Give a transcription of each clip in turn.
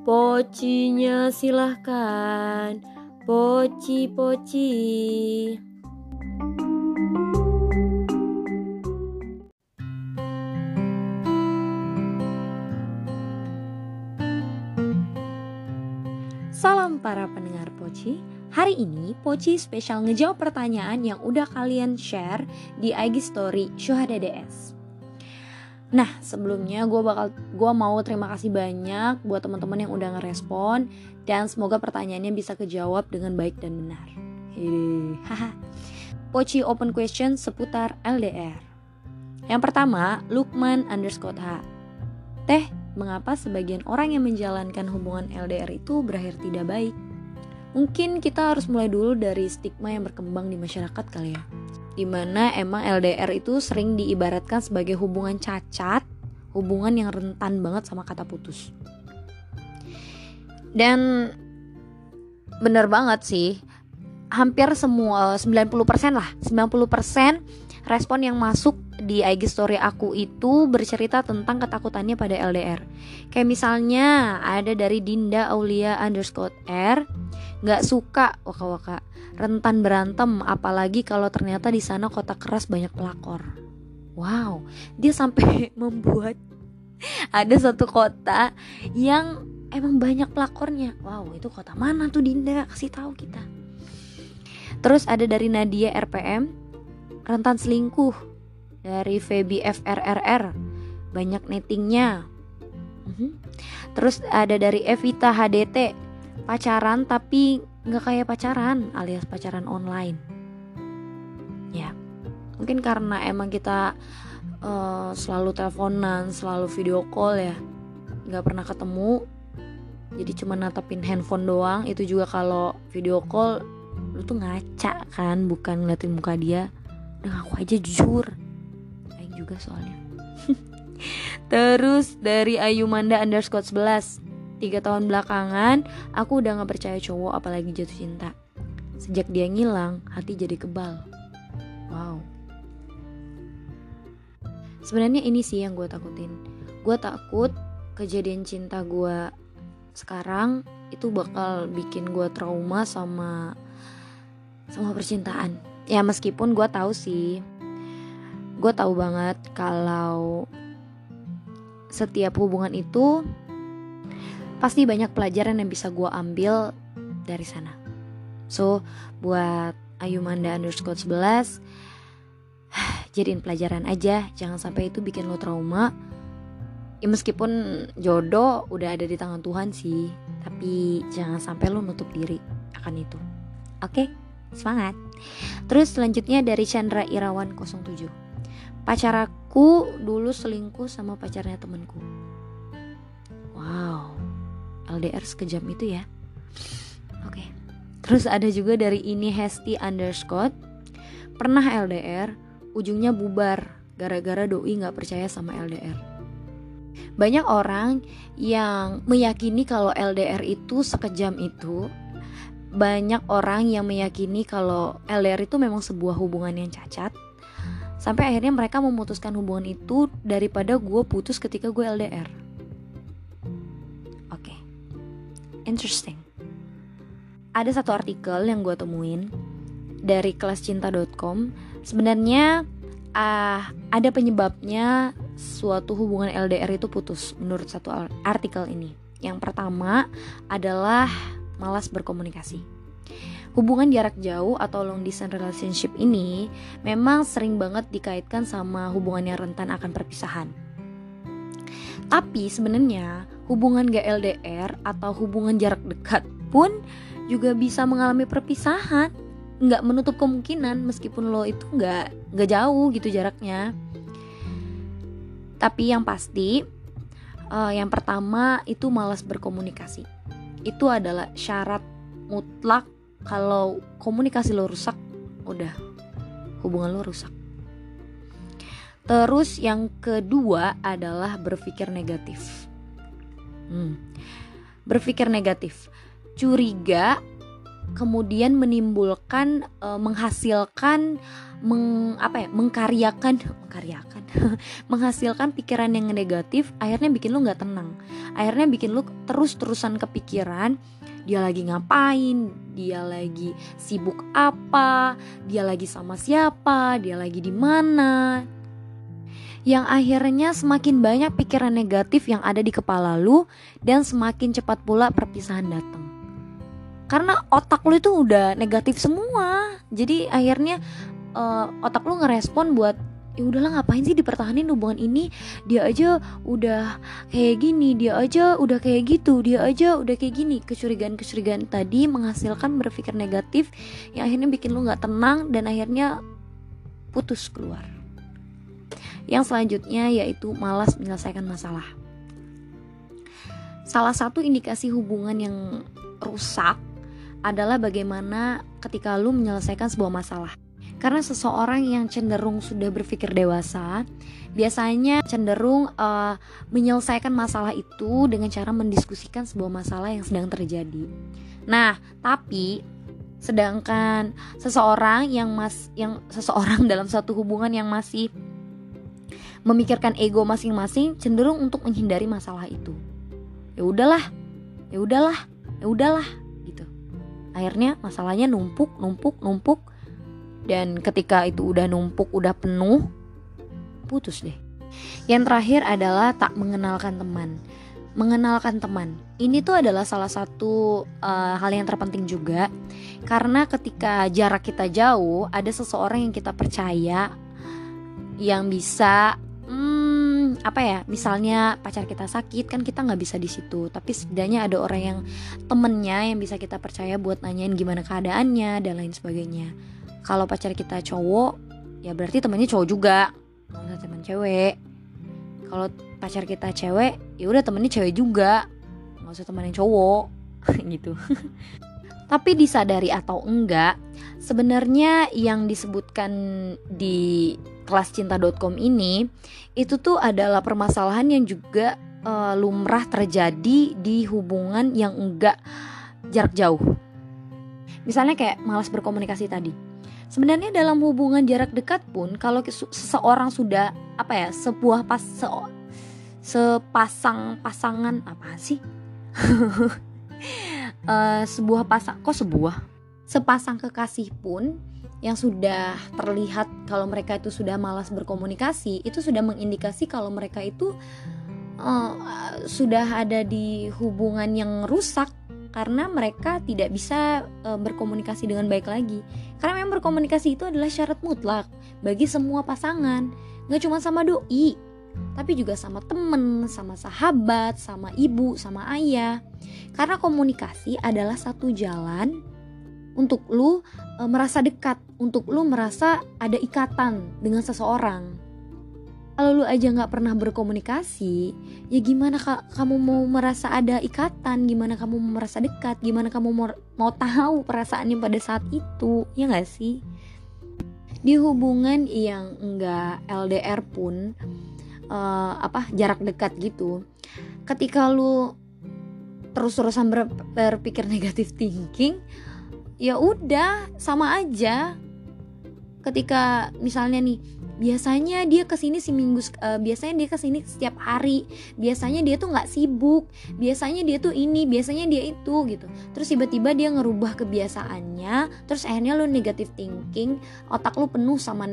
Pocinya silahkan. Poci-poci. Salam para pendengar Poci. Hari ini Poci spesial ngejawab pertanyaan yang udah kalian share di IG story Syuhada DS Nah, sebelumnya gue bakal gue mau terima kasih banyak buat teman-teman yang udah ngerespon dan semoga pertanyaannya bisa kejawab dengan baik dan benar. Hehehe. Poci open question seputar LDR. Yang pertama, Lukman underscore H. Teh, mengapa sebagian orang yang menjalankan hubungan LDR itu berakhir tidak baik? Mungkin kita harus mulai dulu dari stigma yang berkembang di masyarakat kali ya di mana emang LDR itu sering diibaratkan sebagai hubungan cacat, hubungan yang rentan banget sama kata putus. Dan bener banget sih, hampir semua 90% lah, 90% respon yang masuk di IG story aku itu bercerita tentang ketakutannya pada LDR. Kayak misalnya ada dari Dinda Aulia underscore R, nggak suka waka-waka rentan berantem apalagi kalau ternyata di sana kota keras banyak pelakor. Wow dia sampai membuat ada satu kota yang emang banyak pelakornya. Wow itu kota mana tuh Dinda? Kasih tahu kita. Terus ada dari Nadia RPM rentan selingkuh dari Feby FRRR banyak nettingnya. Mhm. terus ada dari Evita HDT pacaran tapi nggak kayak pacaran alias pacaran online. Ya. Mungkin karena emang kita uh, selalu teleponan selalu video call ya. Nggak pernah ketemu. Jadi cuma natapin handphone doang. Itu juga kalau video call lu tuh ngaca kan bukan ngeliatin muka dia udah ngaku aja jujur baik juga soalnya terus dari Ayu Manda underscore 11 Tiga tahun belakangan, aku udah gak percaya cowok apalagi jatuh cinta. Sejak dia ngilang, hati jadi kebal. Wow. Sebenarnya ini sih yang gue takutin. Gue takut kejadian cinta gue sekarang itu bakal bikin gue trauma sama sama percintaan. Ya meskipun gue tahu sih, gue tahu banget kalau setiap hubungan itu pasti banyak pelajaran yang bisa gue ambil dari sana. So, buat Ayumanda underscore 11, jadiin pelajaran aja, jangan sampai itu bikin lo trauma. Ya meskipun jodoh udah ada di tangan Tuhan sih, tapi jangan sampai lo nutup diri akan itu. Oke, okay? Semangat. Terus selanjutnya dari Chandra Irawan 07. Pacar aku dulu selingkuh sama pacarnya temenku. Wow, LDR sekejam itu ya oke okay. terus ada juga dari ini Hesti underscore pernah LDR ujungnya bubar gara-gara doi nggak percaya sama LDR banyak orang yang meyakini kalau LDR itu sekejam itu banyak orang yang meyakini kalau LDR itu memang sebuah hubungan yang cacat sampai akhirnya mereka memutuskan hubungan itu daripada gue putus ketika gue LDR interesting. Ada satu artikel yang gue temuin dari kelascinta.com. Sebenarnya uh, ada penyebabnya suatu hubungan LDR itu putus menurut satu artikel ini. Yang pertama adalah malas berkomunikasi. Hubungan jarak jauh atau long distance relationship ini memang sering banget dikaitkan sama hubungan yang rentan akan perpisahan. Tapi sebenarnya hubungan gak LDR atau hubungan jarak dekat pun juga bisa mengalami perpisahan nggak menutup kemungkinan meskipun lo itu nggak nggak jauh gitu jaraknya tapi yang pasti uh, yang pertama itu malas berkomunikasi itu adalah syarat mutlak kalau komunikasi lo rusak udah. Hubungan lo rusak. Terus yang kedua adalah berpikir negatif. Hmm. Berpikir negatif, curiga kemudian menimbulkan uh, menghasilkan meng, apa ya mengkaryakan mengkaryakan menghasilkan pikiran yang negatif akhirnya bikin lu nggak tenang. Akhirnya bikin lu terus terusan kepikiran dia lagi ngapain dia lagi sibuk apa dia lagi sama siapa dia lagi di mana. Yang akhirnya semakin banyak pikiran negatif yang ada di kepala lu dan semakin cepat pula perpisahan datang karena otak lu itu udah negatif semua. Jadi akhirnya uh, otak lu ngerespon buat ya udahlah ngapain sih dipertahanin hubungan ini? Dia aja udah kayak gini dia aja udah kayak gitu dia aja udah kayak gini. Kecurigaan kecurigaan tadi menghasilkan berpikir negatif yang akhirnya bikin lu nggak tenang dan akhirnya putus keluar. Yang selanjutnya yaitu malas menyelesaikan masalah. Salah satu indikasi hubungan yang rusak adalah bagaimana ketika lu menyelesaikan sebuah masalah karena seseorang yang cenderung sudah berpikir dewasa biasanya cenderung uh, menyelesaikan masalah itu dengan cara mendiskusikan sebuah masalah yang sedang terjadi. Nah, tapi sedangkan seseorang yang mas yang seseorang dalam satu hubungan yang masih memikirkan ego masing-masing cenderung untuk menghindari masalah itu. Ya udahlah, ya udahlah, ya udahlah. Akhirnya masalahnya numpuk, numpuk, numpuk. Dan ketika itu udah numpuk udah penuh putus deh. Yang terakhir adalah tak mengenalkan teman. Mengenalkan teman. Ini tuh adalah salah satu uh, hal yang terpenting juga. Karena ketika jarak kita jauh ada seseorang yang kita percaya yang bisa apa ya misalnya pacar kita sakit kan kita nggak bisa di situ. Tapi setidaknya ada orang yang temennya yang bisa kita percaya buat nanyain gimana keadaannya dan lain sebagainya. Kalau pacar kita cowok ya berarti temannya cowok juga. Nggak usah teman cewek. Kalau pacar kita cewek ya udah temennya cewek juga. Nggak usah teman yang cowok. Gitu tapi disadari atau enggak sebenarnya yang disebutkan di kelascinta.com ini itu tuh adalah permasalahan yang juga uh, lumrah terjadi di hubungan yang enggak jarak jauh. Misalnya kayak malas berkomunikasi tadi. Sebenarnya dalam hubungan jarak dekat pun kalau seseorang sudah apa ya sebuah pas se, sepasang pasangan apa sih uh, sebuah pasang kok sebuah? Sepasang kekasih pun yang sudah terlihat kalau mereka itu sudah malas berkomunikasi itu sudah mengindikasi kalau mereka itu uh, sudah ada di hubungan yang rusak karena mereka tidak bisa e, berkomunikasi dengan baik lagi. Karena memang berkomunikasi itu adalah syarat mutlak bagi semua pasangan, nggak cuma sama doi, tapi juga sama temen, sama sahabat, sama ibu, sama ayah. Karena komunikasi adalah satu jalan untuk lu e, merasa dekat, untuk lu merasa ada ikatan dengan seseorang. Kalau lu aja nggak pernah berkomunikasi ya gimana kak kamu mau merasa ada ikatan? Gimana kamu mau merasa dekat? Gimana kamu mau mau tahu perasaannya pada saat itu? Ya nggak sih? Di hubungan yang enggak LDR pun uh, apa jarak dekat gitu. Ketika lu terus-terusan ber, berpikir negatif thinking ya udah sama aja. Ketika misalnya nih biasanya dia ke sini seminggu uh, biasanya dia ke sini setiap hari. Biasanya dia tuh nggak sibuk. Biasanya dia tuh ini biasanya dia itu gitu. Terus tiba-tiba dia ngerubah kebiasaannya terus akhirnya lu negatif thinking otak lu penuh sama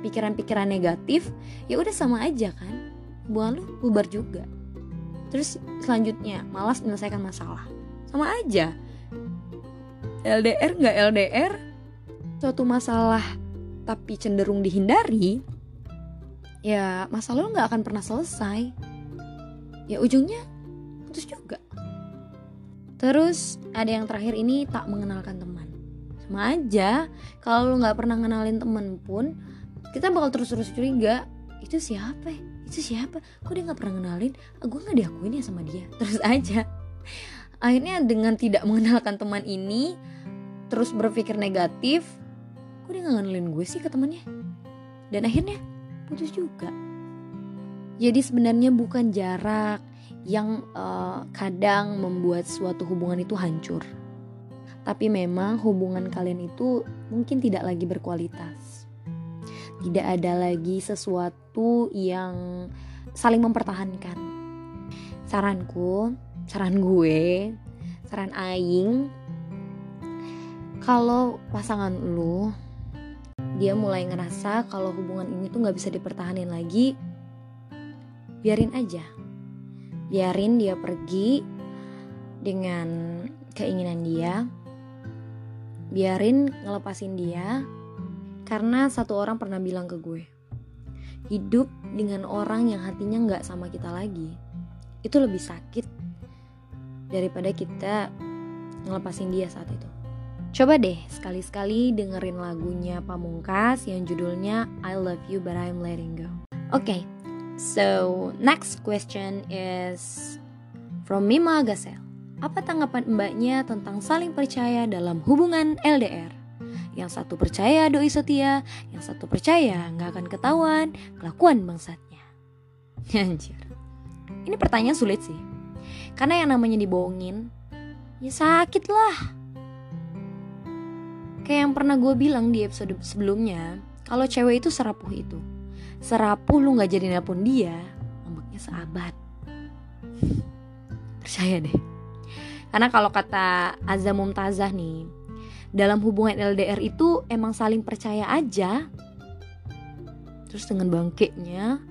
pikiran-pikiran negatif ya udah sama aja kan buang lu bubar juga terus selanjutnya malas menyelesaikan masalah sama aja LDR nggak LDR suatu masalah tapi cenderung dihindari, ya masalah lo nggak akan pernah selesai. Ya ujungnya putus juga. Terus ada yang terakhir ini tak mengenalkan teman. Sama aja, kalau lo nggak pernah ngenalin temen pun, kita bakal terus-terus curiga, itu siapa? Itu siapa? Kok dia nggak pernah ngenalin? Ah, gue nggak diakuin ya sama dia. Terus aja. Akhirnya dengan tidak mengenalkan teman ini, terus berpikir negatif, kok dia gak ngenalin gue sih ke temennya dan akhirnya putus juga jadi sebenarnya bukan jarak yang uh, kadang membuat suatu hubungan itu hancur Tapi memang hubungan kalian itu mungkin tidak lagi berkualitas. Tidak ada lagi sesuatu yang saling mempertahankan. Saranku, saran gue, saran aing kalau pasangan lu dia mulai ngerasa kalau hubungan ini tuh nggak bisa dipertahanin lagi biarin aja. Biarin dia pergi dengan keinginan dia. Biarin ngelepasin dia karena satu orang pernah bilang ke gue hidup dengan orang yang hatinya nggak sama kita lagi itu lebih sakit daripada kita ngelepasin dia saat itu Coba deh sekali-sekali dengerin lagunya Pamungkas yang judulnya I Love You But I'm Letting Go. Oke, okay, so next question is from Mima Gasel. Apa tanggapan mbaknya tentang saling percaya dalam hubungan LDR? Yang satu percaya doi setia, yang satu percaya nggak akan ketahuan kelakuan bangsatnya. Anjir. Ini pertanyaan sulit sih. Karena yang namanya dibohongin, ya sakit lah Kayak yang pernah gue bilang di episode sebelumnya, kalau cewek itu serapuh itu. Serapuh lu gak jadi nelpon dia, ngambeknya sahabat. Percaya deh. Karena kalau kata Azza Mumtazah nih, dalam hubungan LDR itu emang saling percaya aja. Terus dengan bangkitnya,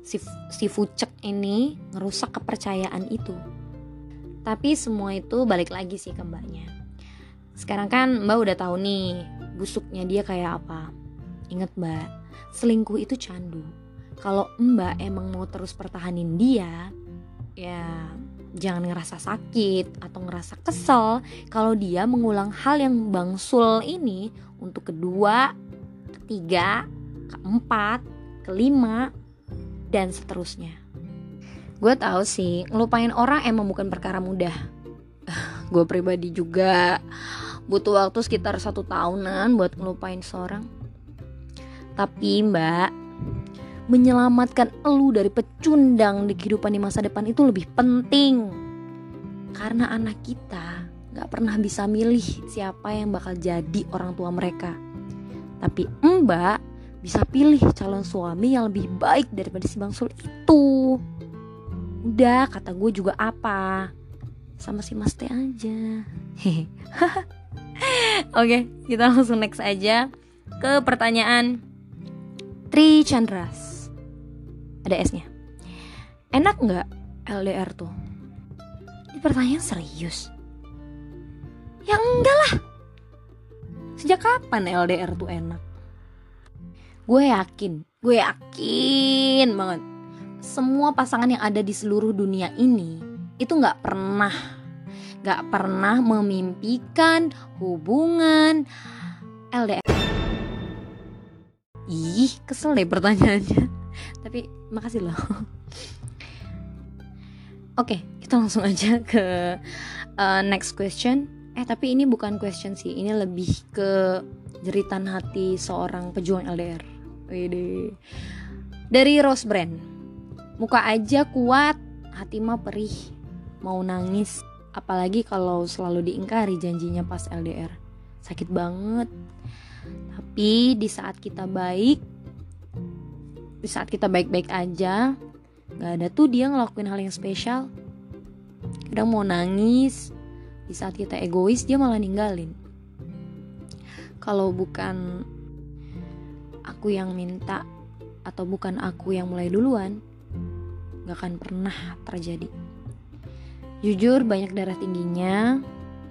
si, si Fucek ini ngerusak kepercayaan itu. Tapi semua itu balik lagi sih ke mbaknya sekarang kan Mbak udah tahu nih busuknya dia kayak apa. Ingat Mbak, selingkuh itu candu. Kalau Mbak emang mau terus pertahanin dia, ya jangan ngerasa sakit atau ngerasa kesel kalau dia mengulang hal yang bangsul ini untuk kedua, ketiga, keempat, kelima, dan seterusnya. Gue tahu sih, ngelupain orang emang bukan perkara mudah. Gue pribadi juga butuh waktu sekitar satu tahunan buat ngelupain seorang. Tapi mbak, menyelamatkan elu dari pecundang di kehidupan di masa depan itu lebih penting. Karena anak kita gak pernah bisa milih siapa yang bakal jadi orang tua mereka. Tapi mbak bisa pilih calon suami yang lebih baik daripada si bangsul itu. Udah kata gue juga apa sama si Mas Teh aja. Oke, kita langsung next aja ke pertanyaan Tri Chandras. Ada S-nya. Enak nggak LDR tuh? Ini pertanyaan serius. Ya enggak lah. Sejak kapan LDR tuh enak? Gue yakin, gue yakin banget. Semua pasangan yang ada di seluruh dunia ini itu nggak pernah gak pernah memimpikan hubungan LDR. Ih, kesel deh pertanyaannya. Tapi makasih loh. Oke, kita langsung aja ke uh, next question. Eh, tapi ini bukan question sih. Ini lebih ke jeritan hati seorang pejuang LDR. Wede. Dari Rose Brand. Muka aja kuat, hati mah perih. Mau nangis apalagi kalau selalu diingkari janjinya pas LDR sakit banget tapi di saat kita baik di saat kita baik-baik aja nggak ada tuh dia ngelakuin hal yang spesial. Kadang mau nangis di saat kita egois dia malah ninggalin. Kalau bukan aku yang minta atau bukan aku yang mulai duluan gak akan pernah terjadi. Jujur banyak darah tingginya.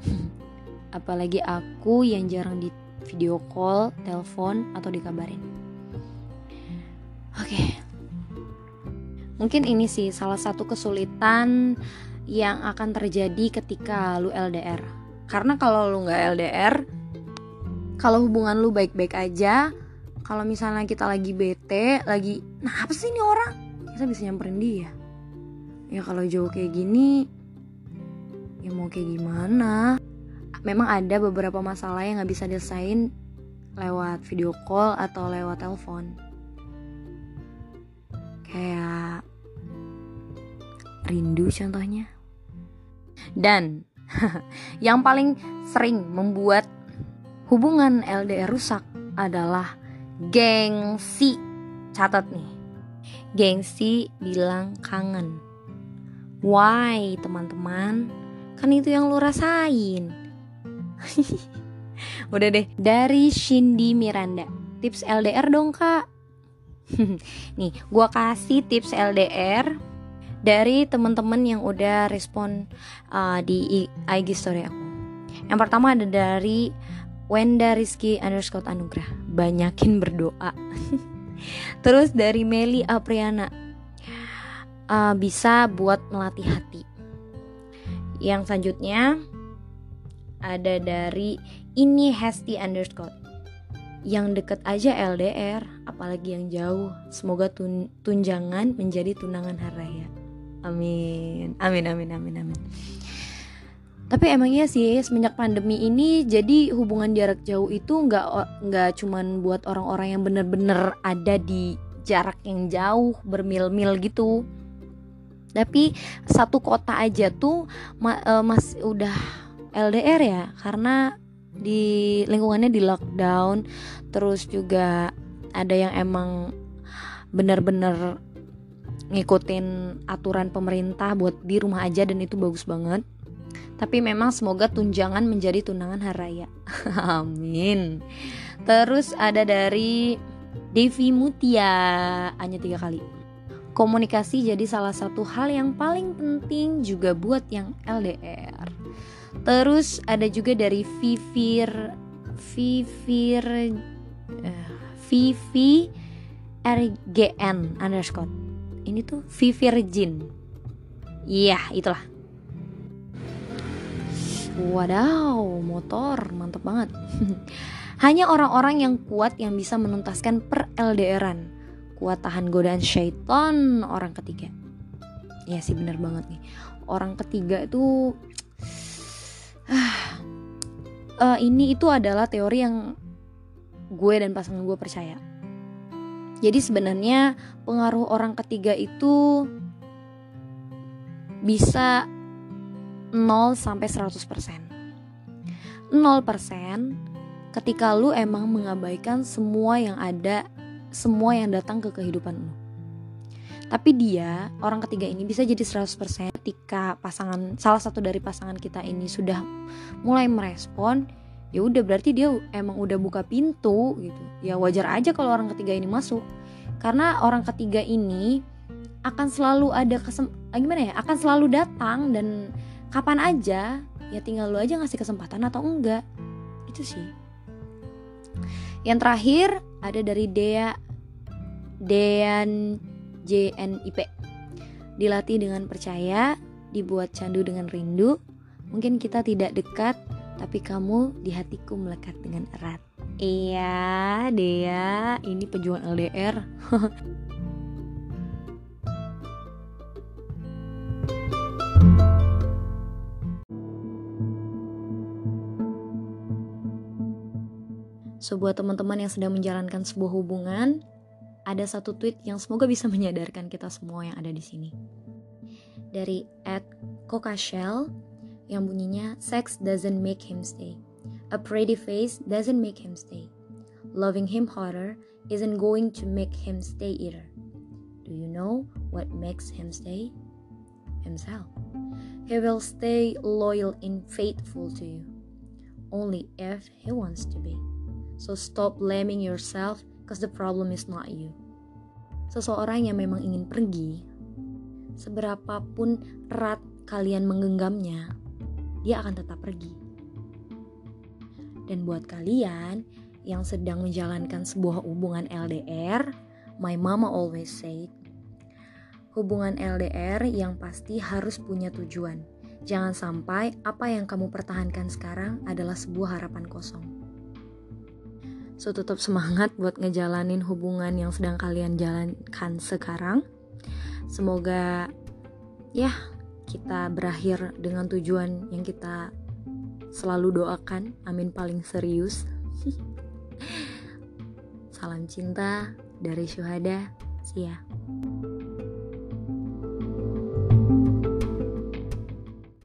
Apalagi aku yang jarang di video call, telepon, atau dikabarin Oke. Mungkin ini sih salah satu kesulitan yang akan terjadi ketika lu LDR Karena kalau lu gak LDR Kalau hubungan lu baik-baik aja Kalau misalnya kita lagi bete, lagi Nah apa sih ini orang? Kita bisa nyamperin dia Ya kalau jauh kayak gini ya mau kayak gimana memang ada beberapa masalah yang nggak bisa diselesain lewat video call atau lewat telepon kayak rindu contohnya dan yang paling sering membuat hubungan LDR rusak adalah gengsi. Catat nih. Gengsi bilang kangen. Why, teman-teman? Kan itu yang lu rasain. Udah deh, dari Shindy Miranda. Tips LDR dong, Kak. nih, gua kasih tips LDR dari teman-teman yang udah respon uh, di IG story aku. Yang pertama ada dari Wenda Rizky underscore Anugrah. Banyakin berdoa. Terus dari Meli Apriana. Uh, Bisa buat melatih hati. Yang selanjutnya Ada dari Ini Hesti underscore Yang deket aja LDR Apalagi yang jauh. Semoga tun tunjangan menjadi tunangan haraya Amin. Amin amin amin amin. Tapi emangnya sih semenjak pandemi ini jadi hubungan jarak jauh itu nggak nggak cuman buat orang-orang yang bener-bener ada di jarak yang jauh bermil-mil gitu. Tapi satu kota aja tuh ma uh, mas udah LDR ya karena di lingkungannya di lockdown terus juga ada yang emang bener-bener ngikutin aturan pemerintah buat di rumah aja dan itu bagus banget tapi memang semoga tunjangan menjadi tunangan haraya. Amin. Terus ada dari Devi Mutia hanya tiga kali. Komunikasi jadi salah satu hal yang paling penting juga buat yang LDR. Terus ada juga dari Vivir Vivir uh, Vivi RGN underscore. Ini tuh Vivirjin. Iya, itulah Wadaw, motor, mantep banget. Hanya orang-orang yang kuat yang bisa menuntaskan per LDRan. Kuat tahan godaan syaitan orang ketiga. Ya sih bener banget nih. Orang ketiga itu uh, ini itu adalah teori yang gue dan pasangan gue percaya. Jadi sebenarnya pengaruh orang ketiga itu bisa 0 sampai 100%. 0% ketika lu emang mengabaikan semua yang ada, semua yang datang ke kehidupan lu. Tapi dia, orang ketiga ini bisa jadi 100% ketika pasangan salah satu dari pasangan kita ini sudah mulai merespon, ya udah berarti dia emang udah buka pintu gitu. Ya wajar aja kalau orang ketiga ini masuk. Karena orang ketiga ini akan selalu ada kesem gimana ya? akan selalu datang dan kapan aja ya tinggal lu aja ngasih kesempatan atau enggak itu sih yang terakhir ada dari Dea Dean JNIP dilatih dengan percaya dibuat candu dengan rindu. Mungkin kita tidak dekat tapi kamu di hatiku melekat dengan erat. Iya Dea. Ini pejuang LDR sebuah teman-teman yang sedang menjalankan sebuah hubungan, ada satu tweet yang semoga bisa menyadarkan kita semua yang ada di sini. Dari at Shell yang bunyinya Sex doesn't make him stay. A pretty face doesn't make him stay. Loving him harder isn't going to make him stay either. Do you know what makes him stay? Himself. He will stay loyal and faithful to you only if he wants to be. So stop blaming yourself cause the problem is not you. Seseorang yang memang ingin pergi, seberapapun erat kalian menggenggamnya, dia akan tetap pergi. Dan buat kalian yang sedang menjalankan sebuah hubungan LDR, my mama always said, hubungan LDR yang pasti harus punya tujuan. Jangan sampai apa yang kamu pertahankan sekarang adalah sebuah harapan kosong. So tetap semangat buat ngejalanin hubungan yang sedang kalian jalankan sekarang. Semoga ya kita berakhir dengan tujuan yang kita selalu doakan. Amin paling serius. Salam cinta dari Syuhada. See ya.